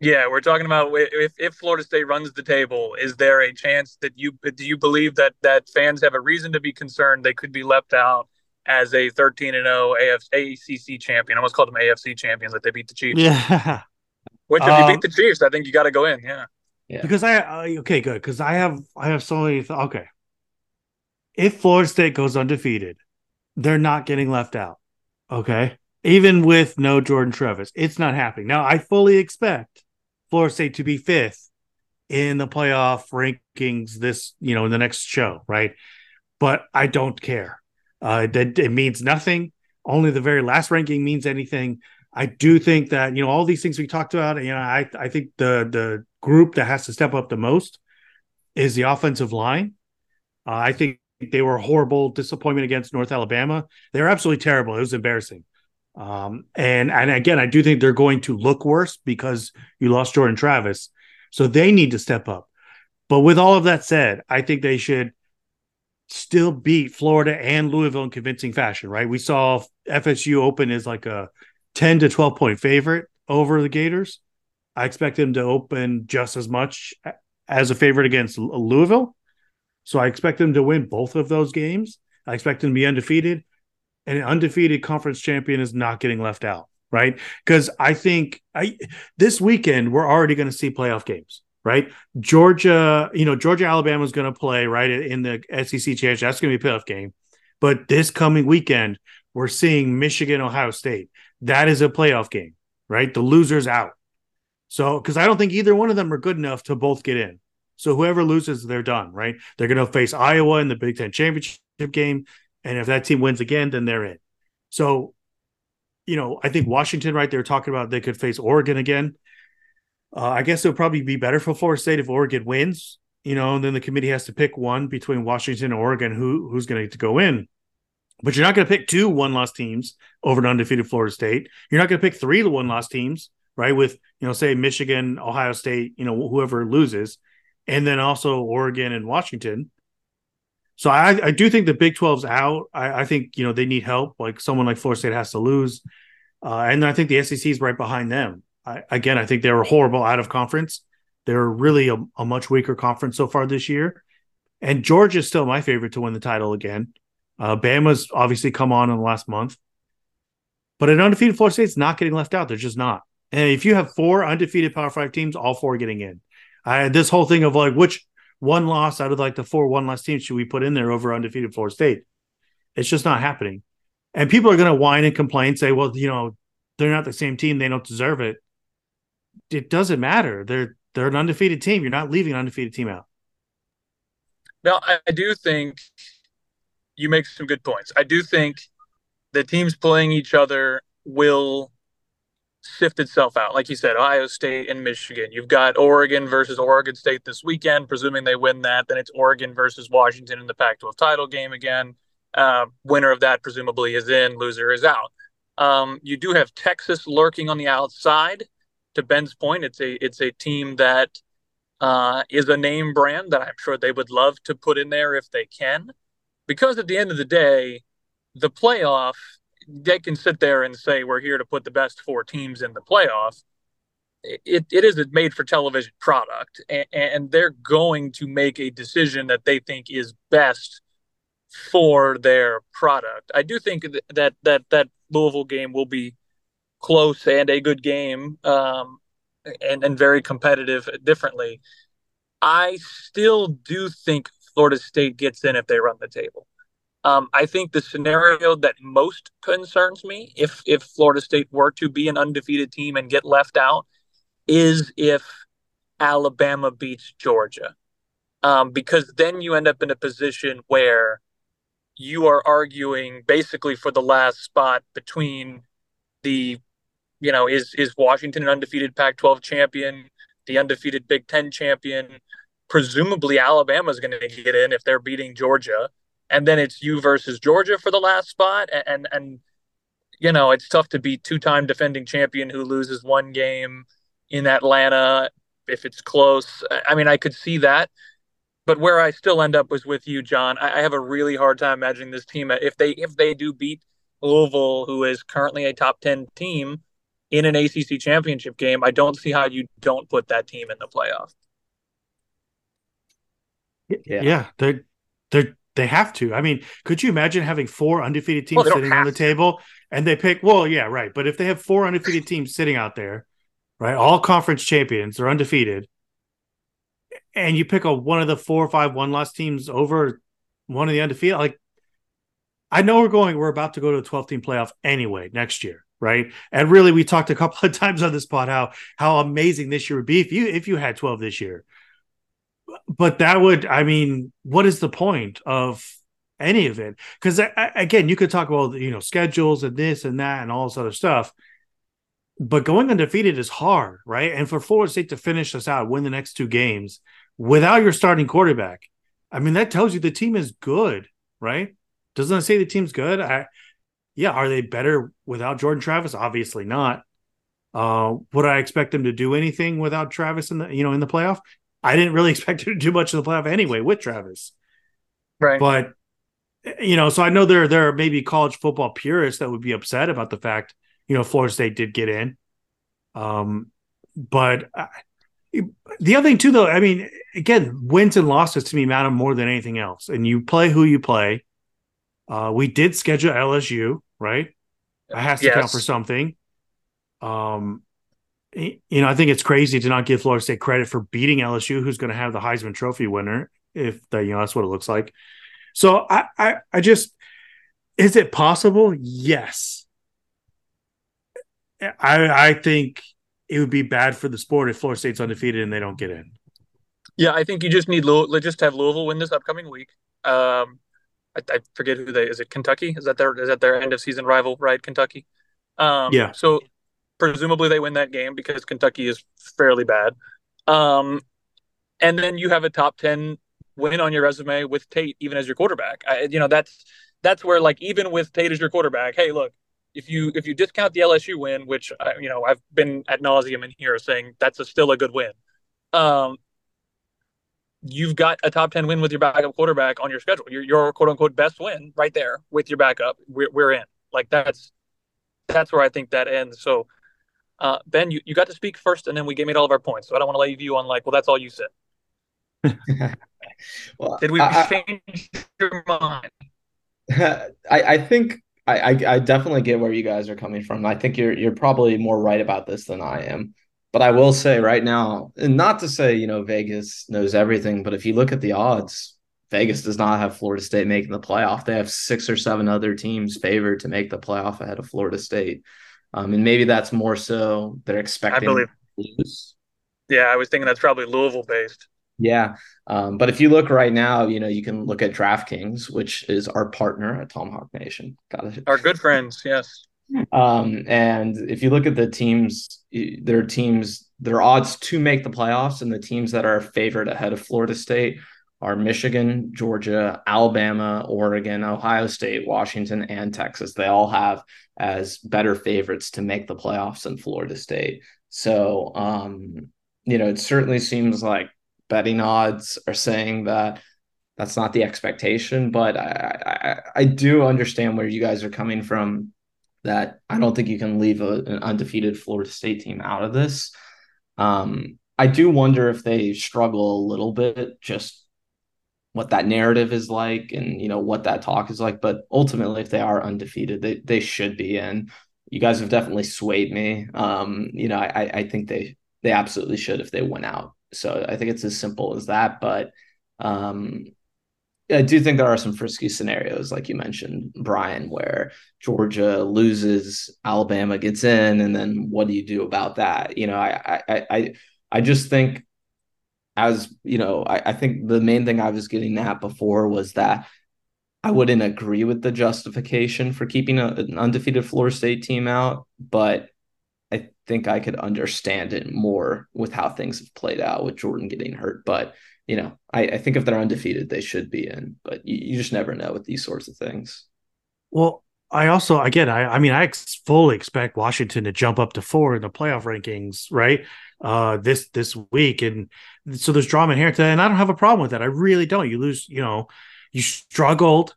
S10: yeah, we're talking about if, if Florida State runs the table, is there a chance that you do you believe that that fans have a reason to be concerned they could be left out as a 13 and 0 ACC champion? I almost called them AFC champions that they beat the Chiefs.
S11: Yeah. [LAUGHS]
S10: Which if um, you beat the Chiefs, I think you got to go in. Yeah.
S11: Yeah. Because I, I okay, good. Because I have I have so many. Th- okay. If Florida State goes undefeated, they're not getting left out. Okay. Even with no Jordan Travis, it's not happening. Now I fully expect Florida State to be fifth in the playoff rankings this, you know, in the next show, right? But I don't care. Uh, that it means nothing. Only the very last ranking means anything. I do think that you know all these things we talked about. You know, I I think the the group that has to step up the most is the offensive line. Uh, I think they were a horrible disappointment against North Alabama. They were absolutely terrible. It was embarrassing. Um, and and again, I do think they're going to look worse because you lost Jordan Travis, so they need to step up. But with all of that said, I think they should still beat Florida and Louisville in convincing fashion. Right? We saw FSU open as like a ten to twelve point favorite over the Gators. I expect them to open just as much as a favorite against Louisville. So I expect them to win both of those games. I expect them to be undefeated an undefeated conference champion is not getting left out, right? Because I think I this weekend we're already going to see playoff games, right? Georgia, you know, Georgia Alabama is going to play right in the SEC championship. That's going to be a playoff game. But this coming weekend, we're seeing Michigan, Ohio State. That is a playoff game, right? The loser's out. So, because I don't think either one of them are good enough to both get in. So, whoever loses, they're done, right? They're going to face Iowa in the Big Ten championship game. And if that team wins again, then they're in. So, you know, I think Washington, right? They're talking about they could face Oregon again. Uh, I guess it would probably be better for Florida State if Oregon wins, you know, and then the committee has to pick one between Washington and Oregon who who's going to go in. But you're not going to pick two one loss teams over an undefeated Florida State. You're not going to pick three one loss teams, right? With you know, say Michigan, Ohio State, you know, whoever loses, and then also Oregon and Washington. So I, I do think the Big 12's out. I, I, think you know they need help. Like someone like Florida State has to lose, uh, and I think the SEC is right behind them. I, again, I think they were horrible out of conference. They're really a, a much weaker conference so far this year. And Georgia's still my favorite to win the title again. Uh, Bama's obviously come on in the last month, but an undefeated Florida State's not getting left out. They're just not. And if you have four undefeated Power Five teams, all four getting in. I this whole thing of like which one loss out of like the four one loss teams should we put in there over undefeated Florida State? It's just not happening. And people are going to whine and complain, say, well, you know, they're not the same team. They don't deserve it. It doesn't matter. They're they're an undefeated team. You're not leaving an undefeated team out.
S10: Now, I do think you make some good points. I do think the teams playing each other will sift itself out. Like you said, Ohio State and Michigan. You've got Oregon versus Oregon State this weekend. Presuming they win that, then it's Oregon versus Washington in the Pac 12 title game again. Uh, winner of that presumably is in, loser is out. Um, you do have Texas lurking on the outside. To Ben's point, it's a it's a team that uh, is a name brand that I'm sure they would love to put in there if they can because at the end of the day, the playoff, they can sit there and say, we're here to put the best four teams in the playoff. It, it is a made for television product, and, and they're going to make a decision that they think is best for their product. I do think that that that Louisville game will be close and a good game, um, and and very competitive. Differently, I still do think Florida State gets in if they run the table. Um, I think the scenario that most concerns me, if if Florida State were to be an undefeated team and get left out, is if Alabama beats Georgia, um, because then you end up in a position where you are arguing basically for the last spot between the, you know, is is Washington an undefeated Pac-12 champion, the undefeated Big Ten champion, presumably Alabama is going to get in if they're beating Georgia, and then it's you versus Georgia for the last spot, and and, and you know it's tough to beat two-time defending champion who loses one game in Atlanta if it's close. I mean, I could see that, but where I still end up was with you, Jon. I, I have a really hard time imagining this team uh, if they if they do beat Louisville, who is currently a top ten team in an ACC championship game. I don't see how you don't put that team in the playoff.
S11: Yeah. yeah, they they they have to. I mean, could you imagine having four undefeated teams well, sitting on the table and they pick? Well, yeah, right. But if they have four undefeated teams sitting out there, right, all conference champions, they're undefeated, and you pick a one of the four or five one loss teams over one of the undefeated, like I know we're going, we're about to go to a 12 team playoff anyway next year, right? And really, we talked a couple [LAUGHS] of times on this pod how how amazing this year would be if you if you had 12 this year but that would, I mean, what is the point of any of it? Because again, you could talk about you know schedules and this and that and all this other stuff, but going undefeated is hard, right? And for Florida State to finish us out, win the next two games without your starting quarterback, I mean, that tells you the team is good, right? Doesn't it say the team's good? I, yeah, are they better without Jordan Travis? Obviously not. Uh, would I expect them to do anything without Travis in the you know in the playoff? I didn't really [LAUGHS] expect him to do much of the playoff anyway with Travis.
S10: Right.
S11: But you know, so I know there there are maybe college football purists that would be upset about the fact, you know, Florida State did get in. Um, but I, the other thing too, though, I mean, again, wins and losses to me matter more than anything else. And you play who you play. Uh, we did schedule LSU, right? That has to yes. count for something. Um, you know, I think it's crazy to not give Florida State credit for beating LSU, who's going to have the Heisman Trophy winner, if that, you know, that's what it looks like. So I, I, I just, Is it possible? Yes. I I think it would be bad for the sport if Florida State's undefeated and they don't get in.
S10: Yeah, I think you just need Louis, just have Louisville win this upcoming week. Um, I, I, forget who they is. It Kentucky? Is that their is that their end of season rival? Right, Kentucky. Um,
S11: yeah.
S10: So presumably they win that game because Kentucky is fairly bad. Um, and then you have a top ten win on your resume with Tate even as your quarterback. I, you know that's that's where like even with Tate as your quarterback, hey, look, if you if you discount the LSU win, which uh, you know I've been at nauseum in here saying that's a, still a good win. Um, you've got a top 10 win with your backup quarterback on your schedule. Your, your quote unquote best win right there with your backup. We're, we're in. Like that's that's where I think that ends. So, uh, Ben, you, you got to speak first, and then we made all of our points. So I don't want to leave you on like, well, that's all you said. [LAUGHS]
S12: well,
S10: Did we
S12: I, [LAUGHS]
S10: change your mind? [LAUGHS]
S12: I, I think I, I, I definitely get where you guys are coming from. I think you're you're probably more right about this than I am. But I will say right now, and not to say, you know, Vegas knows everything, but if you look at the odds, Vegas does not have Florida State making the playoff. They have six or seven other teams favored to make the playoff ahead of Florida State. Um, and maybe that's more so they're expecting
S10: I believe.
S12: lose.
S10: Yeah, I was thinking that's probably Louisville based.
S12: Yeah. Um, but if you look right now, you know, you can look at DraftKings, which is our partner at Tomahawk Nation. Got it.
S10: Our good friends, yes.
S12: Um, and if you look at the teams, their teams, their odds to make the playoffs, and the teams that are favored ahead of Florida State are Michigan, Georgia, Alabama, Oregon, Ohio State, Washington, and Texas. They all have as better favorites to make the playoffs than Florida State. So, um, you know, it certainly seems like betting odds are saying that that's not the expectation, but I, I, I do understand where you guys are coming from that I don't think you can leave a, an undefeated Florida State team out of this. Um, I do wonder if they struggle a little bit, just what that narrative is like and you know what that talk is like. But ultimately, if they are undefeated, they they should be in. You guys have definitely swayed me. Um, you know, I I think they they absolutely should if they went out. So I think it's as simple as that. But um, I do think there are some frisky scenarios, like you mentioned, Brian, where Georgia loses, Alabama gets in, and then what do you do about that? You know, I I I I just think as you know, I, I think the main thing I was getting at before was that I wouldn't agree with the justification for keeping a, an undefeated Florida State team out, but I think I could understand it more with how things have played out with Jordan getting hurt. But you know, I, I think if they're undefeated, they should be in, but you, you just never know with these sorts of things.
S11: Well, I also again, I I mean, I ex- fully expect Washington to jump up to four in the playoff rankings, right? Uh, this this week, and so there's drama in here today, and I don't have a problem with that. I really don't. You lose, you know, you struggled.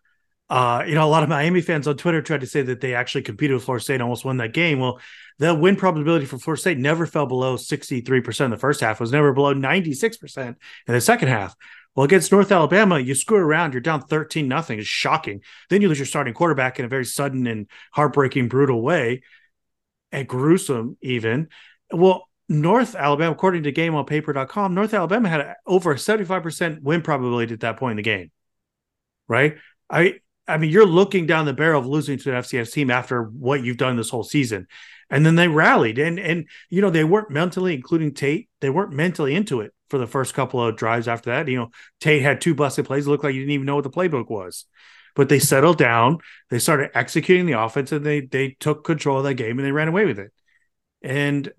S11: Uh, you know, a lot of Miami fans on Twitter tried to say that they actually competed with Florida State and almost won that game. Well, the win probability for Florida State never fell below 63% in the first half, was never below 96% in the second half. Well, against North Alabama, you screw around, you're down 13 nothing. It's shocking. Then you lose your starting quarterback in a very sudden and heartbreaking, brutal way, and gruesome even. Well, North Alabama, according to GameOnPaper.com, North Alabama had over 75% win probability at that point in the game. Right? I I mean, you're looking down the barrel of losing to an FCS team after what you've done this whole season. And then they rallied and and you know, they weren't mentally, including Tate, they weren't mentally into it for the first couple of drives after that. You know, Tate had two busted plays. It looked like you didn't even know what the playbook was. But they settled down, they started executing the offense, and they they took control of that game and they ran away with it. And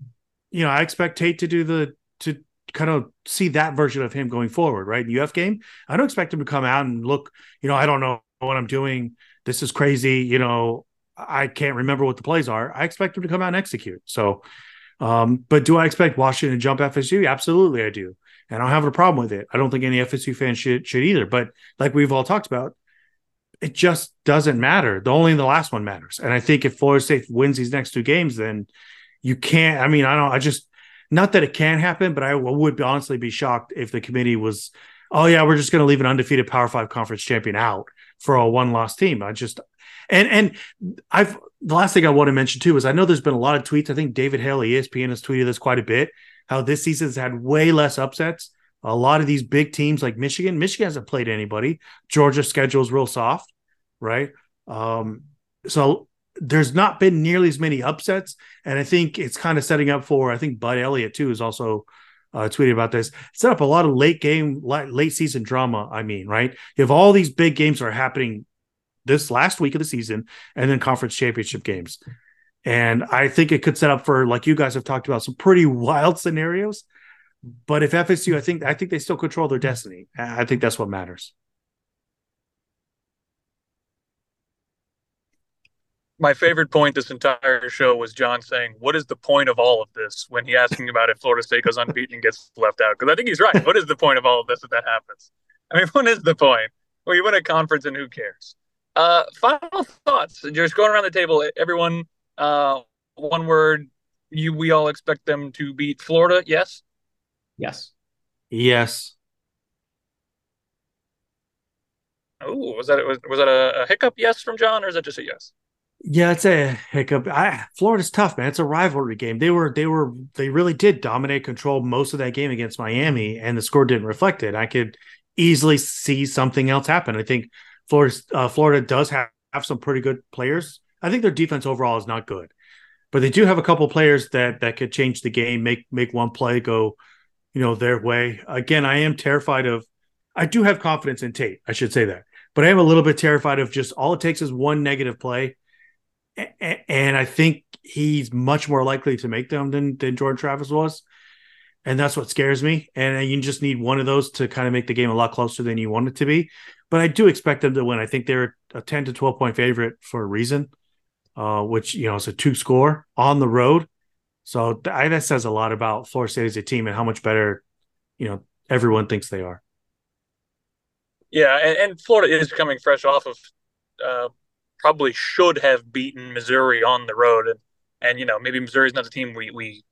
S11: you know, I expect Tate to do the to kind of see that version of him going forward, right? In UF game, I don't expect him to come out and look, you know, I don't know what I'm doing. This is crazy. You know, I can't remember what the plays are. I expect him to come out and execute. So, um, but do I expect Washington to jump FSU? Absolutely, I do. And I don't have a problem with it. I don't think any FSU fan should should either. But like we've all talked about, it just doesn't matter. The only the last one matters. And I think if Florida State wins these next two games, then you can't. I mean, I don't. I just not that it can happen, but I would honestly be shocked if the committee was, oh yeah, we're just going to leave an undefeated Power Five conference champion out for a one loss team. I just and and I've the last thing I want to mention too is I know there's been a lot of tweets. I think David Hale, ESPN, has tweeted this quite a bit. How this season's had way less upsets. A lot of these big teams like Michigan, Michigan hasn't played anybody. Georgia's schedule is real soft, right? Um, so there's not been nearly as many upsets, and I think it's kind of setting up for. I think Bud Elliott too is also uh, tweeted about this. Set up a lot of late game, late season drama. I mean, right? Have all these big games are happening this last week of the season, and then conference championship games. And I think it could set up for, like you guys have talked about, some pretty [LAUGHS] wild scenarios. But if FSU, I think I think they still control their destiny. I think that's what matters.
S10: My favorite point this entire show was Jon saying, "What is the point of all of this?" When he asking about if Florida State goes unbeaten and gets left out, because I think he's right. What is the point of all of this if that happens? I mean, [LAUGHS] what is the point? Well, you win a conference and who cares? Uh, final thoughts. Just going around the table, everyone. Uh, one word. You, we all expect them to beat Florida. Yes.
S12: Yes.
S11: Yes.
S10: Oh, was that was, was that a, a hiccup? Yes, from Jon, or is that just a yes?
S11: Yeah, it's a hiccup. I, Florida's tough, man. It's a rivalry game. They were, they were, they really did dominate, control most of that game against Miami, and the score didn't reflect it. I could easily see something else happen. I think Florida, uh, Florida does have, have some pretty good players. I think their defense overall is not good, but they do have a couple players that that could change the game, make make one play go, you know, their way. Again, I am terrified of. I do have confidence in Tate. I should say that, but I am a little bit terrified of just all it takes is one negative play and I think he's much more likely to make them than than Jordan Travis was, and that's what scares me. And you just need one of those to kind of make the game a lot closer than you want it to be. But I do expect them to win. I think they're a ten to twelve point favorite for a reason, uh, which you know is a two score on the road. So I, that says a lot about Florida State as a team and how much better, you know, everyone thinks they are.
S10: Yeah, and, and Florida is coming fresh off of uh, probably should have beaten Missouri on the road. And, and you know, maybe Missouri's not the team we, we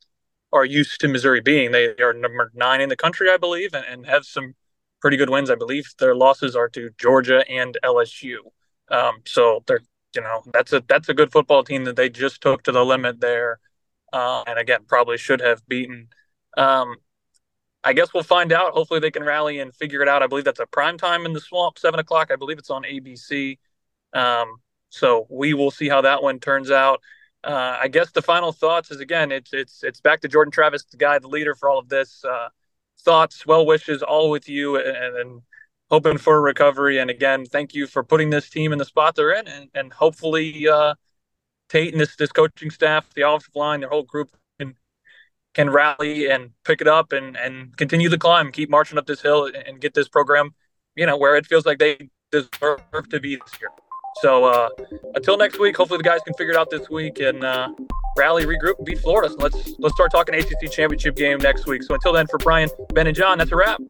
S10: are used to Missouri being. They are number nine in the country, I believe, and, and have some pretty good wins. I believe their losses are to Georgia and LSU. Um, so they're, you know, that's a that's a good football team that they just took to the limit there, uh, and again probably should have beaten. Um, I guess we'll find out. Hopefully they can rally and figure it out. I believe that's a prime time in the swamp, seven o'clock. I believe it's on ABC. Um, so we will see how that one turns out. Uh, I guess the final thoughts is again, it's it's it's back to Jordan Travis, the guy, the leader for all of this. Uh, thoughts, well wishes, all with you, and, and, hoping for a recovery. And again, thank you for putting this team in the spot they're in, and, and hopefully uh, Tate and this this coaching staff, the offensive line, their whole group can can rally and pick it up and and continue the climb, keep marching up this hill, and, and get this program, you know, where it feels like they deserve to be this year. So uh, until next week, hopefully the guys can figure it out this week and uh, rally, regroup, beat Florida. So let's let's start talking ACC championship game next week. So until then, for Brian, Ben, and Jon, that's a wrap.